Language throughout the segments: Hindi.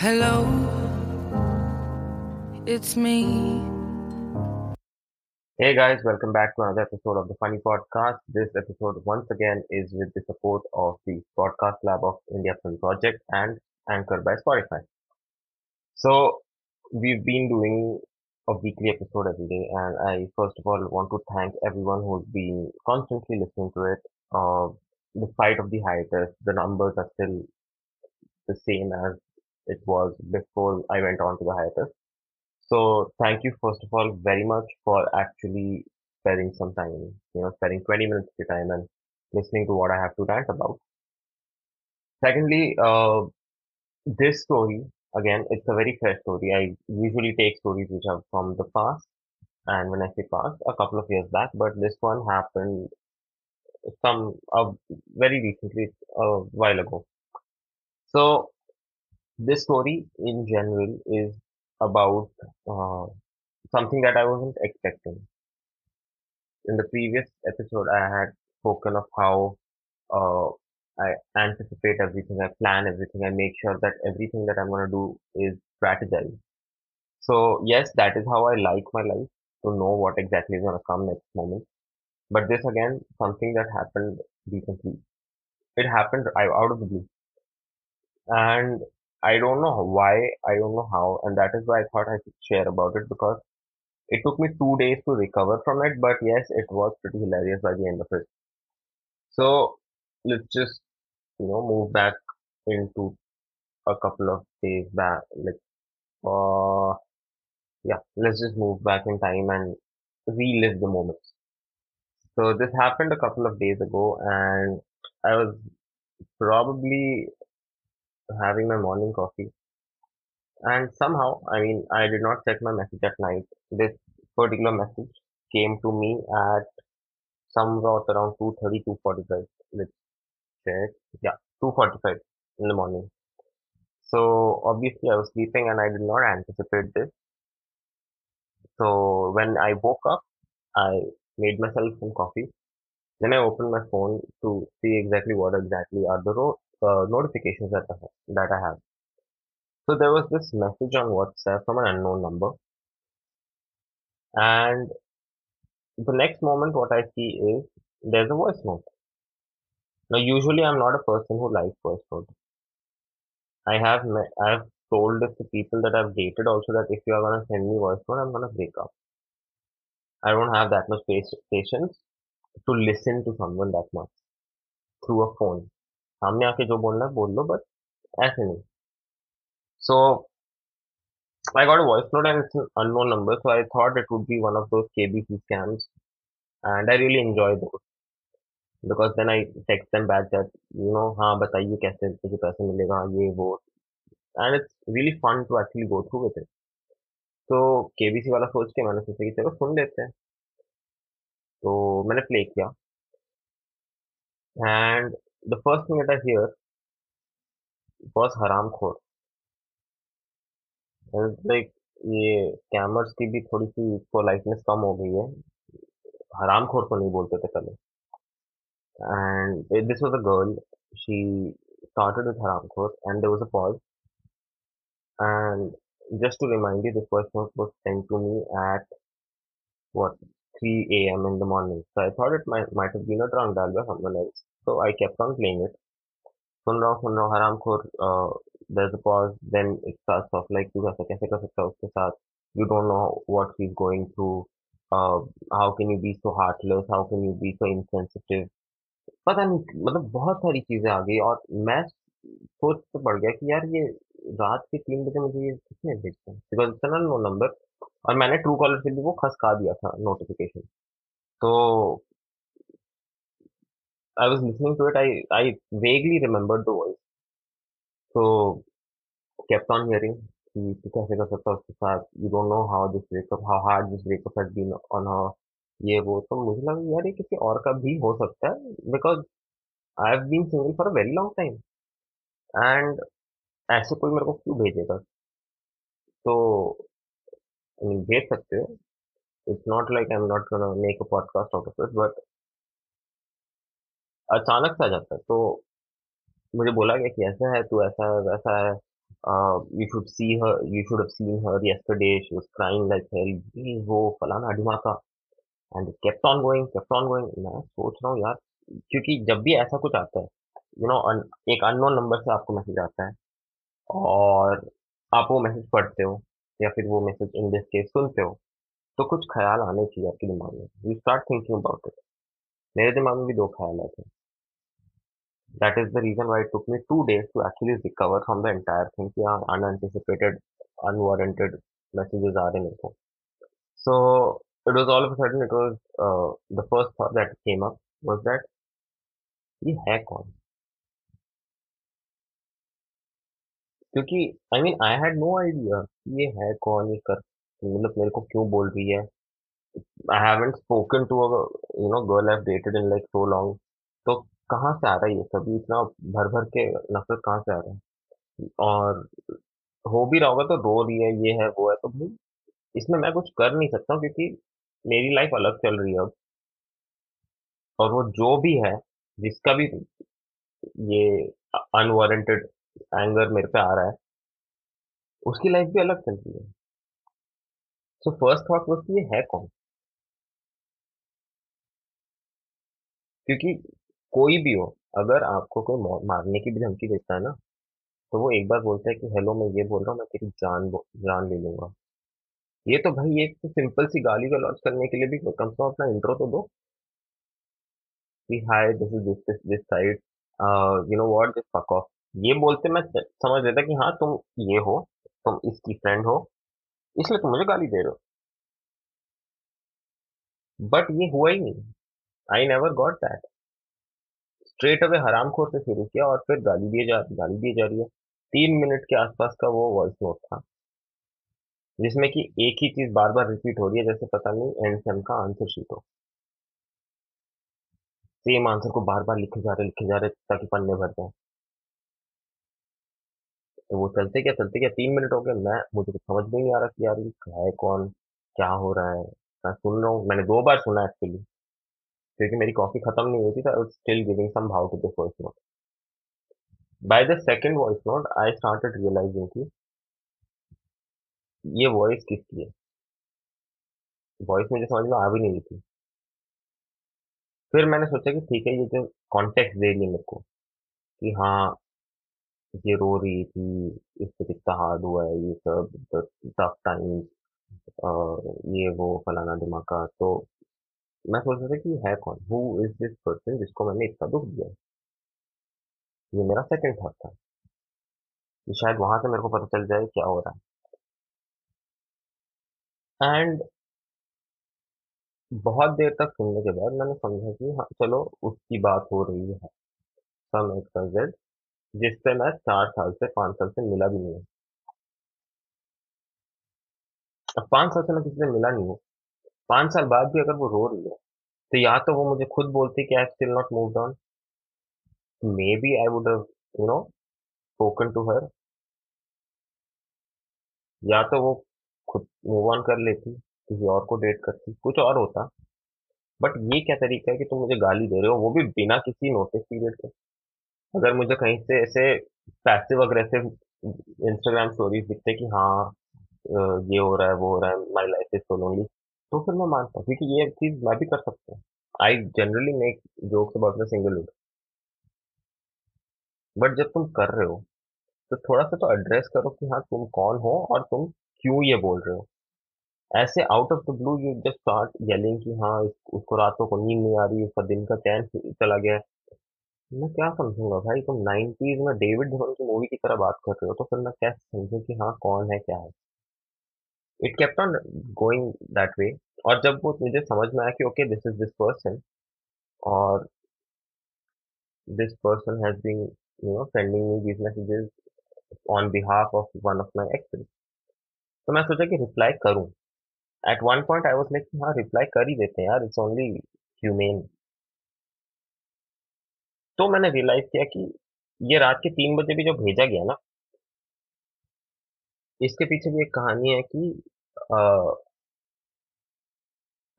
Hello, it's me. Hey guys, welcome back to another episode of the Funny Podcast. This episode once again is with the support of the Podcast Lab of India Film Project and anchored by Spotify. So we've been doing a weekly episode every day and I first of all want to thank everyone who's been constantly listening to it. Uh, despite of the hiatus, the numbers are still the same as it was before I went on to the hiatus. So thank you first of all very much for actually spending some time, you know, spending 20 minutes of your time and listening to what I have to rant about. Secondly, uh, this story, again, it's a very fresh story. I usually take stories which are from the past, and when I say past, a couple of years back, but this one happened some uh, very recently, a while ago. So this story in general is about uh, something that I wasn't expecting. In the previous episode, I had spoken of how uh, I anticipate everything, I plan everything, I make sure that everything that I'm going to do is strategized. So, yes, that is how I like my life to know what exactly is going to come next moment. But this again, something that happened recently. It happened out of the blue. And I don't know why, I don't know how, and that is why I thought I should share about it because it took me two days to recover from it, but yes, it was pretty hilarious by the end of it. So let's just, you know, move back into a couple of days back, like, uh, yeah, let's just move back in time and relive the moments. So this happened a couple of days ago, and I was probably having my morning coffee. And somehow, I mean, I did not check my message at night. This particular message came to me at somewhat around 2.30, 2.45. Let's check. Yeah, 2.45 in the morning. So obviously I was sleeping and I did not anticipate this. So when I woke up, I made myself some coffee. Then I opened my phone to see exactly what exactly are the uh, notifications that I, have, that I have. So there was this message on WhatsApp from an unknown number. And the next moment what I see is there's a voice note. Now usually I'm not a person who likes voice notes. I have I have told this to people that I've dated also that if you are gonna send me voice note, I'm gonna break up. I don't have that much patience to listen to someone that much through a phone. सामने आके जो बोलना है, बोल लो बट ऐसे नहीं। So I got voice note and it's unknown number so I thought it would be one of those KBC scams and I really enjoy those because then I takes them back that you know हाँ बताइए कैसे मुझे पैसे मिलेगा, ये, वो and it's really fun to actually go through with it so KBC वाला सोच के मैंने सोचा कि चलो सुन लेते हैं। तो मैंने प्ले किया। And the first thing that I hear was हरामखोर लाइक ये स्कैमर्स की भी थोड़ी सी पोलाइटनेस कम हो गई है हरामखोर को नहीं बोलते थे पहले and this was a girl she started with haramkhor and there was a pause and just to remind you this voice note was sent to me at what 3 a.m. in the morning so I thought it might, might have been a drunk dial by someone else So I kept on playing it सुन रहा हूँ सुन रहा हूँ हरामखोर there's a pause then it starts off like तू ऐसा कैसे कर सकता है उसके साथ you don't know what he's going through uh, how can you be so heartless how can you be so insensitive पता नहीं मतलब बहुत सारी चीज़ें आ गई और मैं सोच तो पड़ गया कि यार ये रात के तीन बजे मुझे ये किसने भेजा बिकॉज़ इट्स नो नंबर और मैंने ट्रू कॉलर से भी वो खसका दिया था नोटिफिकेशन तो I was listening to it, I, I vaguely remembered the voice. So, kept on hearing, you don't know how this breakup, how hard this breakup has been on her. ये वो तो मुझे लगा यार ये किसी और का भी हो सकता है because I have been single for a very long time and ऐसे कोई मेरे को क्यों भेजेगा तो भेज सकते हो it's not like I am not make a podcast out of it but अचानक से आ जाता है। तो मुझे बोला गया कि ऐसा है, तू ऐसा है, वैसा है। you should see her, you should have seen her yesterday, she was crying like hell, ये वो फलाना ढिमाका and kept on going kept on going मैं सोच रहा हूँ यार, क्योंकि जब भी ऐसा कुछ आता है यू नो एक अननोन नंबर से आपको मैसेज आता है, और आप वो मैसेज पढ़ते हो, या फिर वो मैसेज इन दिस केस सुनते हो तो कुछ ख्याल आने चाहिए आपके दिमाग में। You start thinking about it मेरे दिमाग में भी दो ख्याल आए थे That is the reason why it took me two days to actually recover from the entire thing. कि हाँ unanticipated, unwarranted messages are in it. So it was all of a sudden it was uh, the first thought that came up was that ये है कौन क्योंकि I mean I had no idea ये है कौन ये कर मतलब मेरे को क्यों बोल रही है I haven't spoken to you know girl have dated in like so long तो कहाँ से आ रहा है ये सभी इतना भर भर के नफरत कहाँ से आ रहा है? और हो भी रहा होगा तो रो रही है ये है, वो है तो भाई इसमें मैं कुछ कर नहीं सकता क्योंकि मेरी लाइफ अलग चल रही है अब। और वो जो भी है, जिसका भी ये अनवारंटेड एंगर मेरे पे आ रहा है, उसकी लाइफ भी अलग चल रही है। सो फ़र्स्ट थॉट वो ये है कौन? क्योंकि कोई भी हो, अगर आपको कोई मारने की भी धमकी देता है ना तो वो एक बार बोलता है कि, हेलो, मैं ये बोल रहा हूँ, मैं तेरी जान जान ले लूँगा। ये तो भाई एक तो सिंपल सी गाली गलौज करने के लिए भी कम से कम अपना इंट्रो तो दो। कि, hi this this this this side you know what fuck off ये बोलते मैं समझ लेता कि हाँ तुम ये हो, तुम इसकी फ्रेंड हो, इसलिए तुम मुझे गाली दे रहे हो। बट ये हुआ ही नहीं। I never got that straight away हरामखोर से शुरू किया और फिर गाली दिए जा, गाली दी जा रही है। तीन मिनट के आसपास का वो वॉइस नोट था, जिसमें कि एक ही चीज़ बार बार रिपीट हो रही है, जैसे पता नहीं एंड सेम का आंसर शीट हो। सेम आंसर को बार बार लिखे जा रहे, लिखे जा रहे ताकि पन्ने भर जाए। तो वो चलते क्या चलते क्या तीन मिनट हो गए, मैं, मुझे कुछ समझ नहीं आ रहा कि यार है कौन, क्या हो रहा है? मैं सुन रहा हूँ, मैंने दो बार सुना एक्चुअली क्योंकि मेरी कॉफ़ी खत्म नहीं हुई थी तो स्टिल गिविंग सम भाव to the first note by the second voice note I started realising कि ये वॉइस किसकी है? वॉइस मुझे समझ में आ भी नहीं थी। फिर मैंने सोचा कि ठीक है, ये जो कॉन्टेक्ट दे रही है मेरे को कि हाँ ये रो रही थी, इससे कितना हार्ड हुआ है, ये सब टफ टाइम्स ये वो फलाना दिमागा तो मैं सोच रहा था कि है कौन? हु इज़ दिस पर्सन जिसको मैंने इतना दुख दिया? ये मेरा सेकंड थॉट था। कि शायद वहाँ से मेरे को पता चल जाए क्या हो रहा है। एंड बहुत देर तक सुनने के बाद मैंने समझा कि हाँ चलो, उसकी बात हो रही है। सम एक्स जेड जिससे मैं चार साल से, पाँच साल से मिला भी नहीं हूँ। पाँच साल से मैं किसी से मिला नहीं हूँ। पाँच साल बाद भी अगर वो रो रही है तो या तो वो मुझे खुद बोलती कि I still not moved on maybe I would you know spoken to her या तो वो खुद मूव ऑन कर लेती, किसी और को डेट करती, कुछ और होता। बट ये क्या तरीका है कि तुम मुझे गाली दे रहे हो? वो भी बिना किसी नोटिस पीरियड के। अगर मुझे कहीं से ऐसे पैसिव अग्रेसिव इंस्टाग्राम स्टोरीज दिखते कि हाँ ये हो रहा है, वो हो रहा है my life is so lonely तो फिर मैं मानता हूँ, क्योंकि ये चीज़ मैं भी कर सकता हूँ। I generally make jokes about the singlehood but जब तुम कर रहे हो तो थोड़ा सा तो एड्रेस करो कि हाँ तुम कौन हो और तुम क्यों ये बोल रहे हो। ऐसे out of the blue you just start yelling कि हाँ उसको रातों को नींद नहीं आ रही, उसका दिन का चैन चला गया मैं क्या समझूँगा भाई, तुम 90s में डेविड धवन की मूवी की तरह बात कर रहे हो तो फिर मैं कैसे समझूं कि हाँ कौन है, क्या है? It kept on going that way और जब वो मुझे समझ में आया कि okay this is this person और this person has been you know sending me these messages on behalf of one of my exes तो मैं सोचा कि रिप्लाई करूँ। At one point I was like हाँ रिप्लाई कर ही देते हैं यार इट्स ओनली ह्यूमेन तो मैंने रियलाइज़ किया कि ये रात के तीन बजे भी जो भेजा गया ना इसके पीछे भी एक कहानी है कि अ,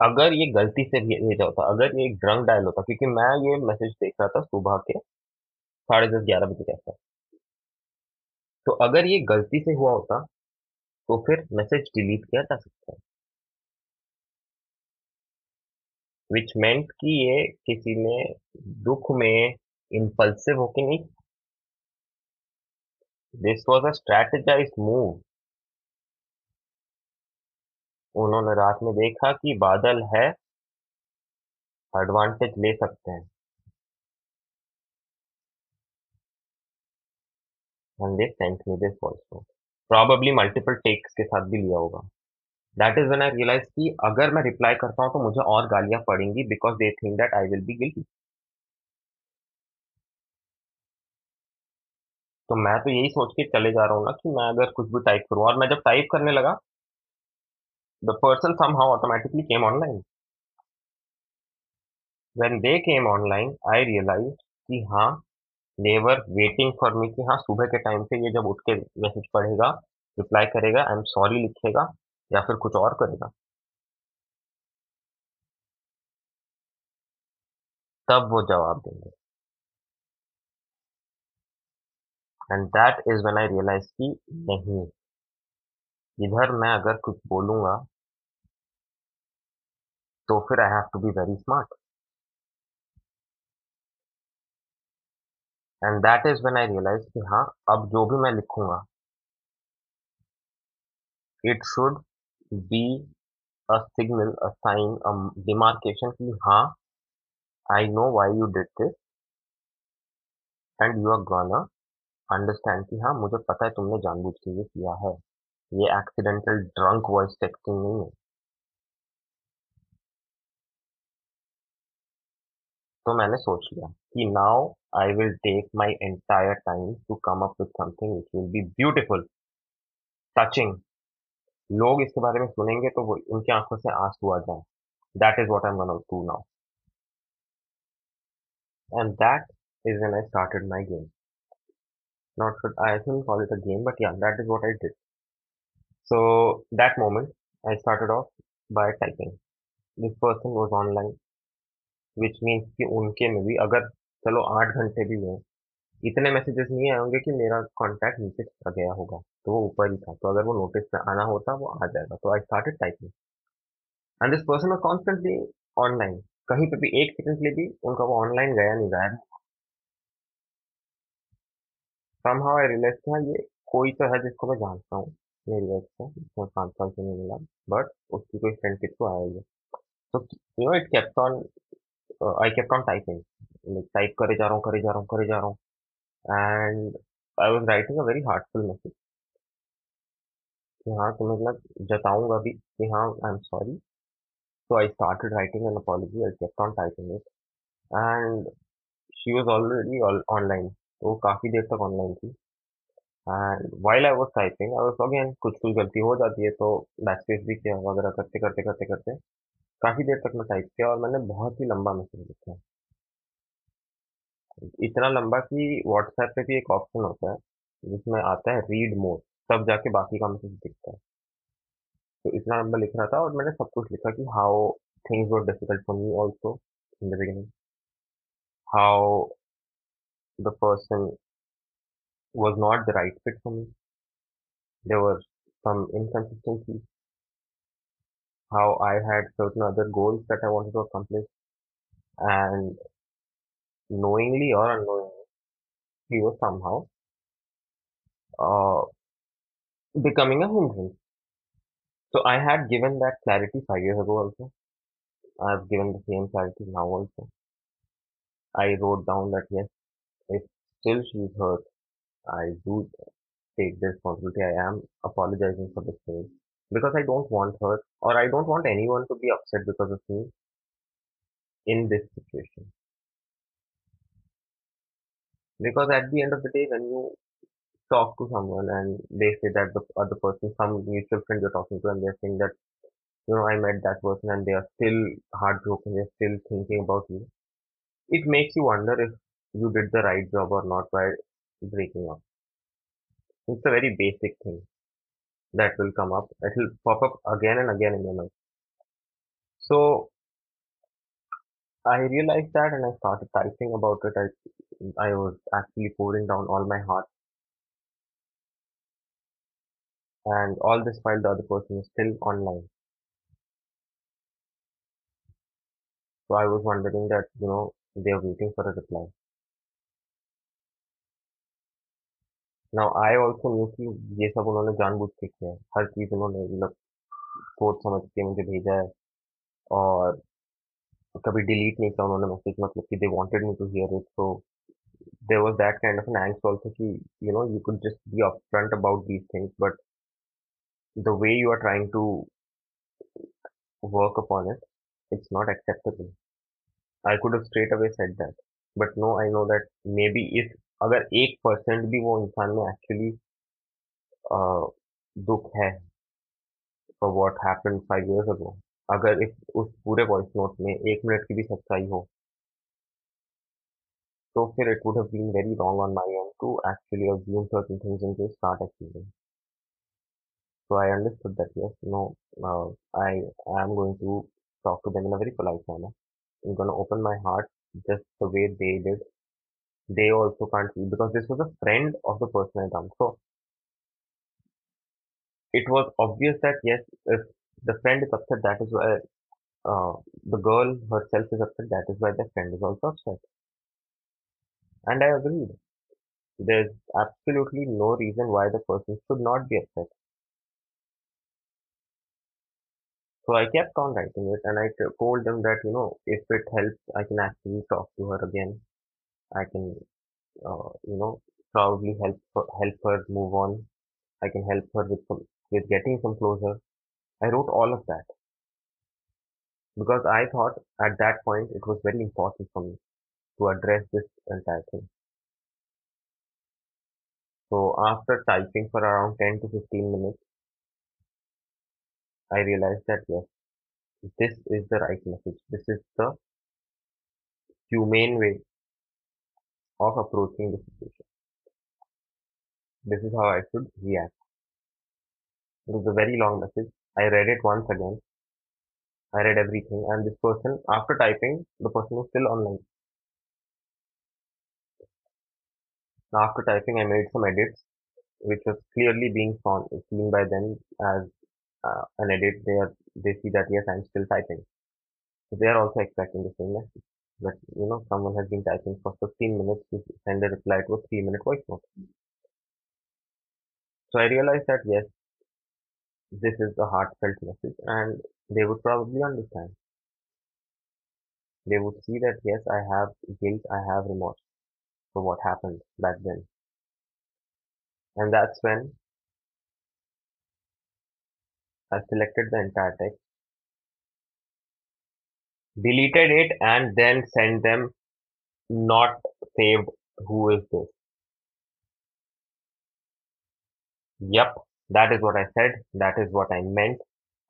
अगर ये गलती से भेजा होता अगर ये ड्रंक डायल होता क्योंकि मैं ये मैसेज देख रहा था सुबह के साढ़े दस ग्यारह बजे के तो अगर ये गलती से हुआ होता तो फिर मैसेज डिलीट किया जा सकता है। विच मेंट कि ये किसी ने दुख में इम्पल्सिव होके नहीं this was a strategize move उन्होंने रात में देखा कि बादल है एडवांटेज ले सकते हैं। probably multiple takes के साथ भी लिया होगा। That is one I realise कि अगर मैं रिप्लाई करता हूँ तो मुझे और गालियाँ पड़ेंगी because they think that I will be guilty तो मैं तो यही सोच के चले जा रहा हूँ ना कि मैं अगर कुछ भी टाइप करूँ। और मैं जब टाइप करने लगा the person somehow automatically came online. When they came online, I realized कि हाँ देवर वेटिंग फॉर मी कि हाँ सुबह के टाइम पे ये जब उठ के मैसेज पढ़ेगा रिप्लाई करेगा आई एम सॉरी लिखेगा या फिर कुछ और करेगा। तब वो जवाब देंगे। And that is when I realise कि नहीं। इधर मैं अगर कुछ बोलूँगा तो फिर I have to be very smart and that is when I realise कि हाँ अब जो भी मैं लिखूँगा it should be a signal a sign a demarcation कि हाँ I know why you did this and you are gonna understand कि हाँ मुझे पता है तुमने जानबूझ के ये किया है। ये एक्सीडेंटल ड्रंक वॉइस टेक्सटिंग नहीं है। तो मैंने सोच लिया कि now I will take my entire time to come up with something which will be beautiful touching लोग इसके बारे में सुनेंगे तो वो उनकी आँखों से आँसू आ जाए। That is what I am do now and that is when I started my game not I call it a game, but yeah, that is what I did. So that moment, I started off by typing. This person was online, which means कि उनके में भी अगर चलो आठ घंटे भी हुए इतने मैसेजेस नहीं आए होंगे कि मेरा कॉन्टैक्ट नीचे चला गया होगा। तो वो ऊपर ही था। तो अगर वो नोटिस पे आना होता वो आ जाएगा। तो I started typing and this person was constantly online कहीं पे भी एक सेकंड लिए भी उनका वो ऑनलाइन गया नहीं गायब कि हाँ ये कोई तो है जिसको मैं जानता हूँ। से से तो it kept on I kept on typing and I was writing very heartful message हाँ तुम्हें मैं जताऊँगा भी कि हाँ I am sorry writing an apology. I kept on typing it, and she was already all online. तो वो काफ़ी देर तक ऑनलाइन थी। And while I was typing I was again कुछ कुछ गलती हो जाती है तो बैकस्पेस भी किया वगैरह करते करते करते करते। काफ़ी देर तक मैं टाइप किया और मैंने बहुत ही लंबा मैसेज लिखा इतना लंबा कि व्हाट्सएप पे भी एक ऑप्शन होता है, जिसमें आता है रीड मोड तब जाके बाकी का मैसेज दिखता है। तो इतना लंबा लिख रहा था और मैंने सब कुछ लिखा कि how things were difficult for me also in the beginning how the person was not the right fit for me. There were some inconsistencies. How I had certain other goals that I wanted to accomplish, and knowingly or unknowingly, he was somehow uh, becoming a hindrance. So I had given that clarity five years ago also. I've given the same clarity now also. I wrote down that yes, if still she's hurt, I do take the responsibility. I am apologizing for the same because I don't want her or I don't want anyone to be upset because of me in this situation. Because at the end of the day, when you talk to someone and they say that the other person, some mutual friend you're talking to, and they're saying that, you know, I met that person and they are still heartbroken, they're still thinking about you. It makes you wonder if you did the right job or not by breaking up. It's a very basic thing that will come up. It will pop up again and again in your mind. So I realized that and I started typing about it. I, I was actually pouring down all my heart and all this while the other person is still online. So I was wondering that, you know, they're waiting for a reply. Now I also knew कि ये सब उन्होंने जानबूझ के किया है हर चीज़ उन्होंने मतलब सोच समझ के मुझे भेजा है और कभी डिलीट नहीं किया उन्होंने मैसेज मतलब कि they wanted me to hear it so there was that kind of an angst also कि you know you could just be upfront about these things but the way you are trying to work upon it it's not acceptable I could have straight away said that but no I know that maybe if अगर एक परसेंट भी वो इंसान में एक्चुअली दुख है for what happen five years ago अगर इस, उस पूरे वॉइस नोट में एक मिनट की भी सच्चाई हो तो फिर it would been very wrong on my end to actually assume certain things in this start actually so I understood that yes no I I am going to talk to them in a very polite manner I am gonna open my heart just the way they did They also can't see because this was a friend of the person I dumped. So it was obvious that yes, if the friend is upset, that is why uh, the girl herself is upset. That is why the friend is also upset. And I agreed. There's absolutely no reason why the person should not be upset. So I kept on writing it and I told them that, you know, if it helps, I can actually talk to her again. I can, uh, you know, probably help help her move on. I can help her with some, with getting some closure. I wrote all of that because I thought at that point it was very important for me to address this entire thing. So after typing for around 10 to 15 minutes, I realized that yes, this is the right message. This is the humane way of approaching the situation. This is how I should react. It was a very long message. I read it once again. I read everything and this person, after typing, the person was still online. After typing, I made some edits, which was clearly being seen by them as uh, an edit. They are, they see that yes, I'm still typing. So they are also expecting the same message. But you know, someone has been typing for 15 minutes to send a reply to a 3 minute voice note. So I realized that yes, this is a heartfelt message and they would probably understand. They would see that yes, I have guilt, I have remorse for what happened back then. And that's when I selected the entire text, deleted it, and then sent them not saved. Who is this? Yep, that is what I said. That is what I meant.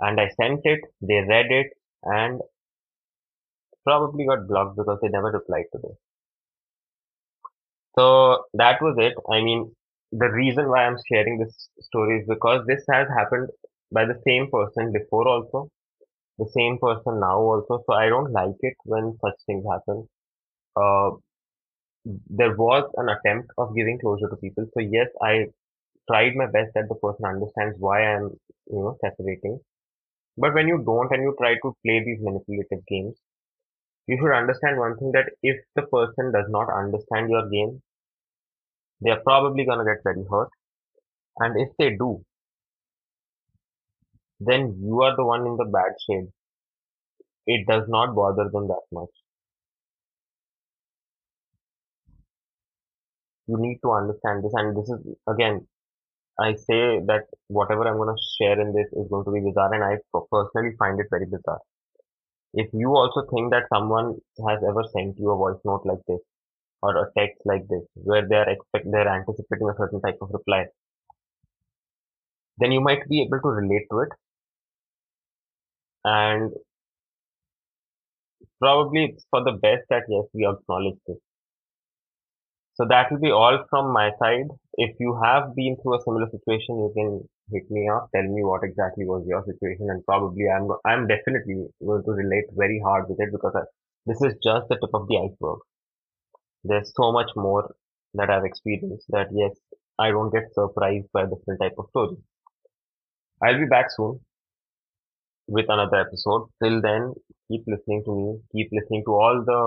And I sent it, they read it, and probably got blocked because they never replied to this. So that was it. I mean, the reason why I'm sharing this story is because this has happened by the same person before also, the same person now also. So I don't like it when such things happen. Uh, there was an attempt of giving closure to people. So yes, I tried my best that the person understands why I'm, you know, separating. But when you don't and you try to play these manipulative games, you should understand one thing that if the person does not understand your game, they are probably gonna get very hurt. And if they do, then you are the one in the bad shade. It does not bother them that much. You need to understand this, and this is again, I say that whatever I'm going to share in this is going to be bizarre, and I personally find it very bizarre. If you also think that someone has ever sent you a voice note like this, or a text like this, where they are expect they're anticipating a certain type of reply, then you might be able to relate to it and probably it's for the best that yes we acknowledge this. So that will be all from my side. If you have been through a similar situation you can hit me up. Tell me what exactly was your situation and probably i'm i'm definitely going to relate very hard with it because I, this is just the tip of the iceberg. There's so much more that i've experienced that yes i don't get surprised by different type of stories I'll be back soon with another episode. Till then, keep listening to me. Keep listening to all the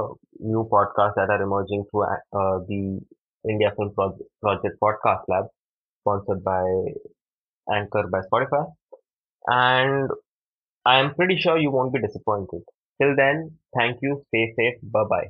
new podcasts that are emerging through uh, the India Film Pro- Project Podcast Lab, sponsored by Anchor by Spotify. And I am pretty sure you won't be disappointed. Till then, thank you. Stay safe. Bye bye.